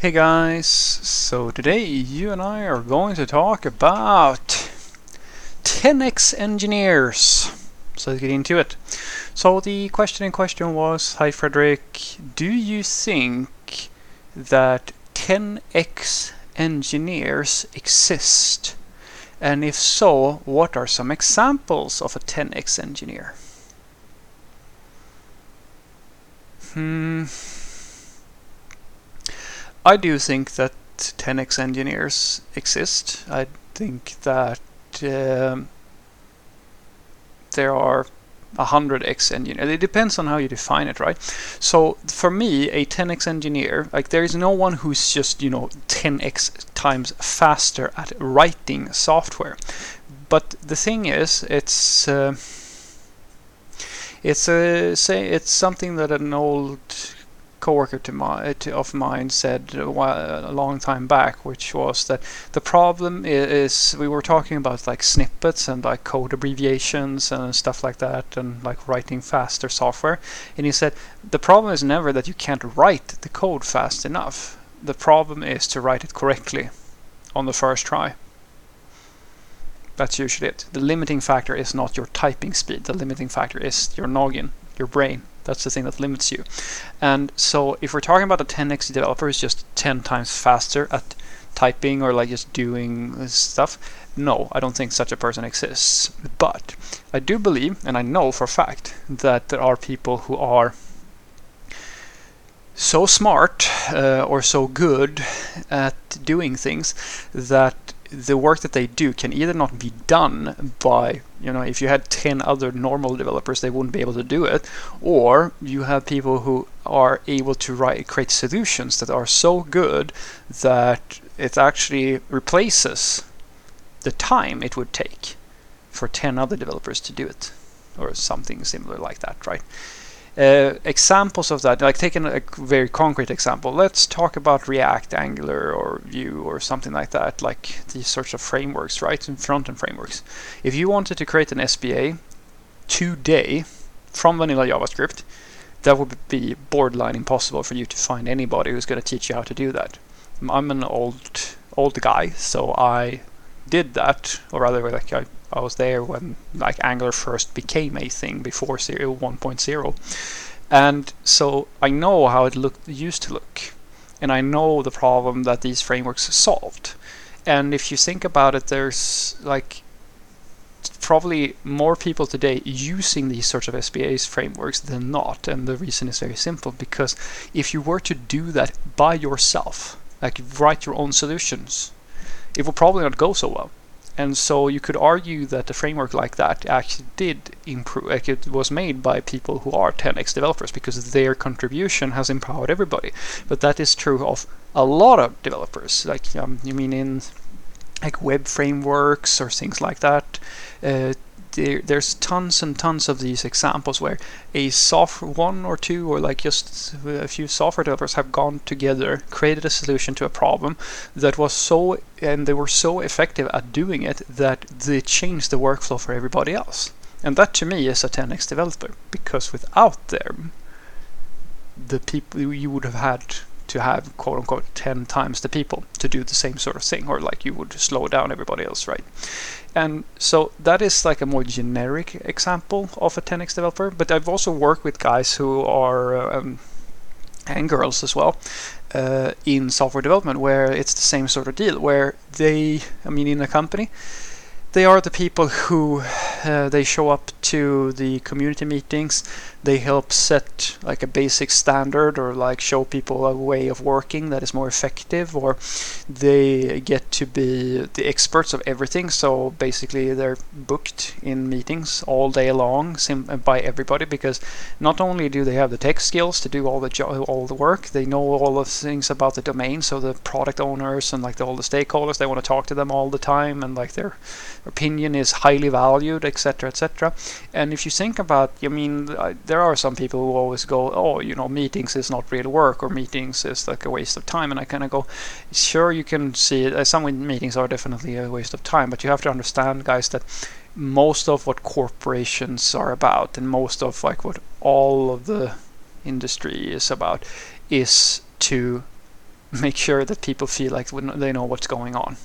Hey guys, so today you and I are going to talk about 10x engineers. So let's get into it. So the question in question was, Hi Frederick, do you think that 10x engineers exist? And if so, what are some examples of a 10x engineer? Hmm. I do think that 10x engineers exist. I think that um, there are 100x engineers. It depends on how you define it, right? So for me, a 10x engineer, like there is no one who's just, you know, 10x times faster at writing software. But the thing is, it's uh, it's a say it's something that an old coworker to my, eh, to, of mine said a, while, a, long time back, which was that the problem is, we were talking about like snippets and like code abbreviations and stuff like that, and like writing faster software. And he said the problem is never that you can't write the code fast enough. The problem is to write it correctly on the first try. That's usually it. The limiting factor is not your typing speed. The limiting factor is your noggin, your brain. That's the thing that limits you. And so if we're talking about a 10x developer is just 10 times faster at typing or like just doing stuff, no, I don't think such a person exists. But I do believe, and I know for a fact, that there are people who are so smart uh, or so good at doing things that the work that they do can either not be done by, you know, if you had 10 other normal developers, they wouldn't be able to do it, or you have people who are able to write, create solutions that are so good that it actually replaces the time it would take for 10 other developers to do it, or something similar like that, right? Uh, examples of that, like taking a very concrete example, let's talk about React, Angular, or Vue, or something like that, like these sorts of frameworks, right? And front-end frameworks. If you wanted to create an SPA today from vanilla JavaScript, that would be borderline impossible for you to find anybody who's going to teach you how to do that. I'm an old old guy, so I did that, or rather, like I I was there when like Angular first became a thing before uh, 1.0. And so I know how it looked used to look. And I know the problem that these frameworks solved. And if you think about it, there's like probably more people today using these sorts of SPA's frameworks than not. And the reason is very simple because if you were to do that by yourself, like write your own solutions, it will probably not go so well. And so you could argue that a framework like that actually did improve, like it was made by people who are 10x developers because their contribution has empowered everybody. But that is true of a lot of developers. Like, um, you mean in like web frameworks or things like that. Uh, there, there's tons and tons of these examples where a software, one or two, or like just a few software developers have gone together, created a solution to a problem that was so, and they were so effective at doing it that they changed the workflow for everybody else. And that to me is a 10x developer because without them, the people you would have had to have quote unquote 10 times the people to do the same sort of thing or like you would slow down everybody else right? And so that is like a more generic example of a 10x developer but I've also worked with guys who are um, and girls as well uh, in software development where it's the same sort of deal where they I mean in a company they are the people who uh, they show up to the community meetings. They help set like a basic standard or like show people a way of working that is more effective or they get to be the experts of everything. So basically they're booked in meetings all day long by everybody because not only do they have the tech skills to do all the jo- all the work they know all the things about the domain. So the product owners and like the, all the stakeholders they want to talk to them all the time and like their opinion is highly valued etc etc and if you think about i mean there are some people who always go, oh, you know, meetings is not real work or meetings is like a waste of time. And I kind of go, sure, you can see uh, some meetings are definitely a waste of time, but you have to understand, guys, that most of what corporations are about and most of like what all of the industry is about is to make sure that people feel like they know what's going on.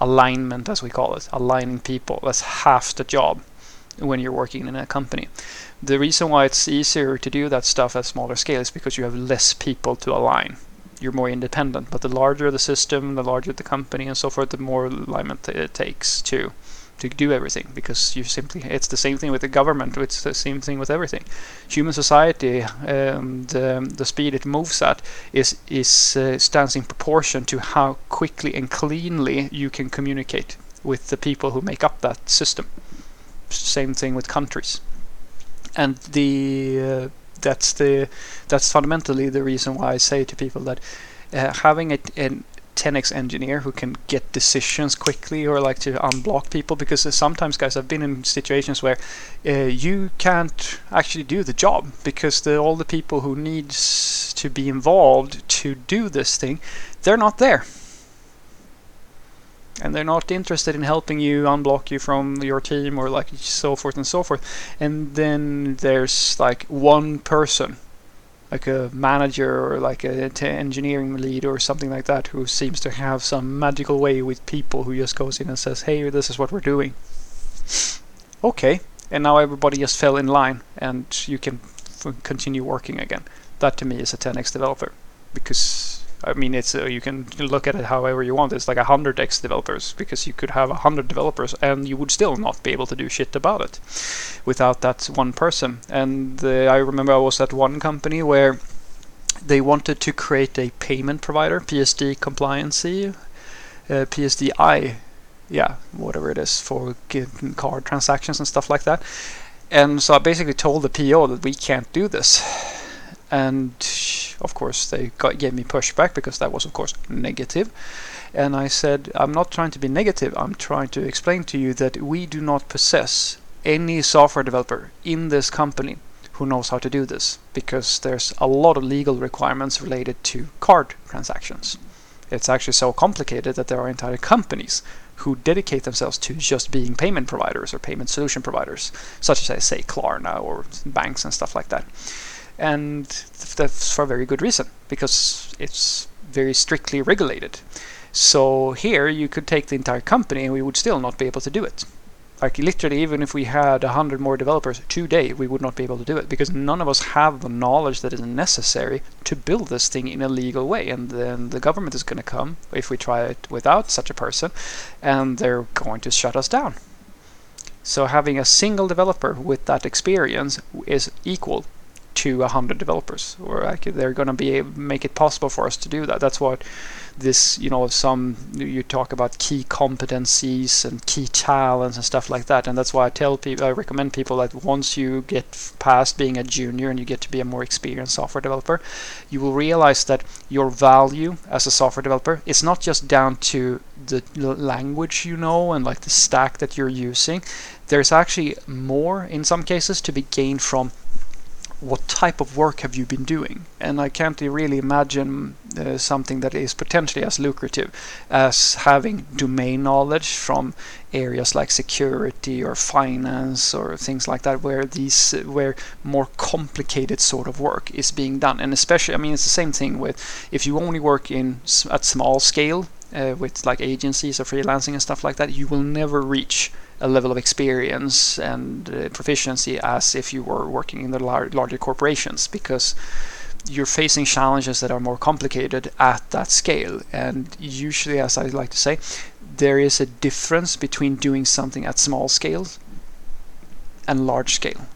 Alignment, as we call it, aligning people. That's half the job when you're working in a company. The reason why it's easier to do that stuff at smaller scale is because you have less people to align. You're more independent, but the larger the system, the larger the company, and so forth, the more alignment it takes to to do everything because you simply it's the same thing with the government it's the same thing with everything. Human society um, the, speed it moves at is is uh, stands in proportion to how quickly and cleanly you can communicate with the people who make up that system. Same thing with countries. And the uh, that's the that's fundamentally the reason why I say to people that uh, having a, an 10x engineer who can get decisions quickly or like to unblock people? Because sometimes guys I've been in situations where uh, you can't actually do the job because the, all the people who needs to be involved to do this thing they're not there. And they're not interested in helping you unblock you from your team or like so forth and so forth. And then there's like one person like a manager or like a t- engineering lead or something like that who seems to have some magical way with people who just goes in and says hey this is what we're doing. Okay. And now everybody just fell in line and you can f- continue working again. That to me is a 10x developer because I mean, it's uh, you can look at it however you want. It's like a hundred X developers because you could have a hundred developers and you would still not be able to do shit about it without that one person. And uh, I remember I was at one company where they wanted to create a payment provider, PSD compliancy, uh, PSDI, yeah, whatever it is for card transactions and stuff like that. And so I basically told the PO that we can't do this and of course they got, gave me pushback because that was of course negative. and I said I'm not trying to be negative. I'm trying to explain to you that we do not possess any software developer in this company who knows how to do this because there's a lot of legal requirements related to card transactions. It's actually so complicated that there are entire companies who dedicate themselves to just being payment providers or payment solution providers, such as, say, Klarna or banks and stuff like that and that's for a very good reason because it's very strictly regulated. So here you could take the entire company and we would still not be able to do it. Like literally, even if we had a hundred more developers today, we would not be able to do it because none of us have the knowledge that is necessary to build this thing in a legal way. And then the government is going to come if we try it without such a person, and they're going to shut us down. So having a single developer with that experience is equal to 100 developers or like they're going to be able, make it possible for us to do that. That's what this you know some you talk about key competencies and key talents and stuff like that. And that's why I tell people I recommend people that once you get past being a junior and you get to be a more experienced software developer you will realize that your value as a software developer is not just down to the language you know and like the stack that you're using. There's actually more in some cases to be gained from what type of work have you been doing? And I can't really imagine uh, something that is potentially as lucrative as having domain knowledge from areas like security or finance or things like that, where these where more complicated sort of work is being done. And especially, I mean, it's the same thing with if you only work in at small scale uh, with like agencies or freelancing and stuff like that, you will never reach a level of experience and uh, proficiency as if you were working in the lar- larger corporations because you're facing challenges that are more complicated at that scale. And usually, as I like to say, there is a difference between doing something at small scale and large scale.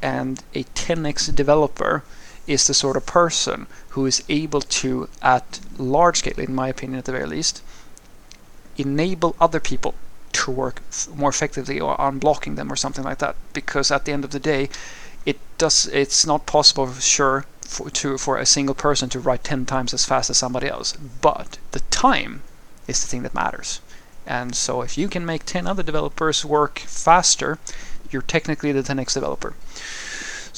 And a 10x developer is the sort of person who is able to, at large scale, in my opinion at the very least, enable other people to work more effectively or unblocking them or something like that. Because at the end of the day, it does it's not possible sure for to for a single person to write 10 times as fast as somebody else but the time is the thing that matters and so if you can make 10 other developers work faster you're technically the 10x developer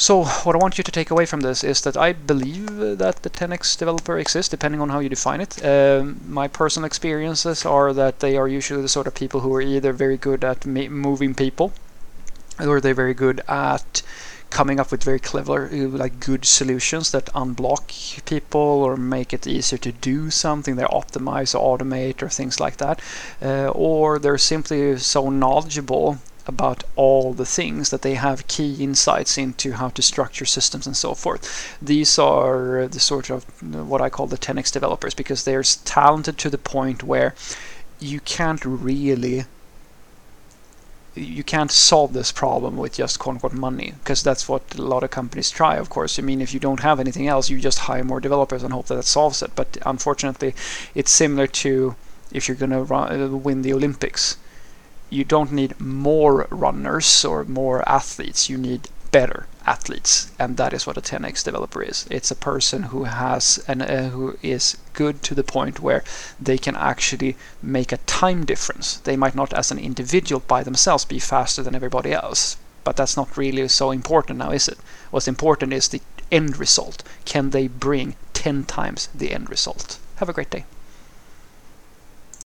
so what I want you to take away from this is that I believe that the 10x developer exists, depending on how you define it. Um, my personal experiences are that they are usually the sort of people who are either very good at moving people, or they're very good at coming up with very clever, uh, like good solutions that unblock people or make it easier to do something. They optimize or automate or things like that. Uh, or they're simply so knowledgeable about all the things that they have key insights into how to structure systems and so forth. These are the sort of what I call the 10x developers because they're talented to the point where you can't really you can't solve this problem with just quote unquote money because that's what a lot of companies try of course. I mean if you don't have anything else you just hire more developers and hope that that solves it. But unfortunately it's similar to if you're going to uh, win the olympics you don't need more runners or more athletes. You need better athletes and that is what a 10x developer is. It's a person who has and uh, who is good to the point where they can actually make a time difference. They might not as an individual by themselves be faster than everybody else but that's not really so important now is it? What's important is the end result. Can they bring 10 times the end result? Have a great day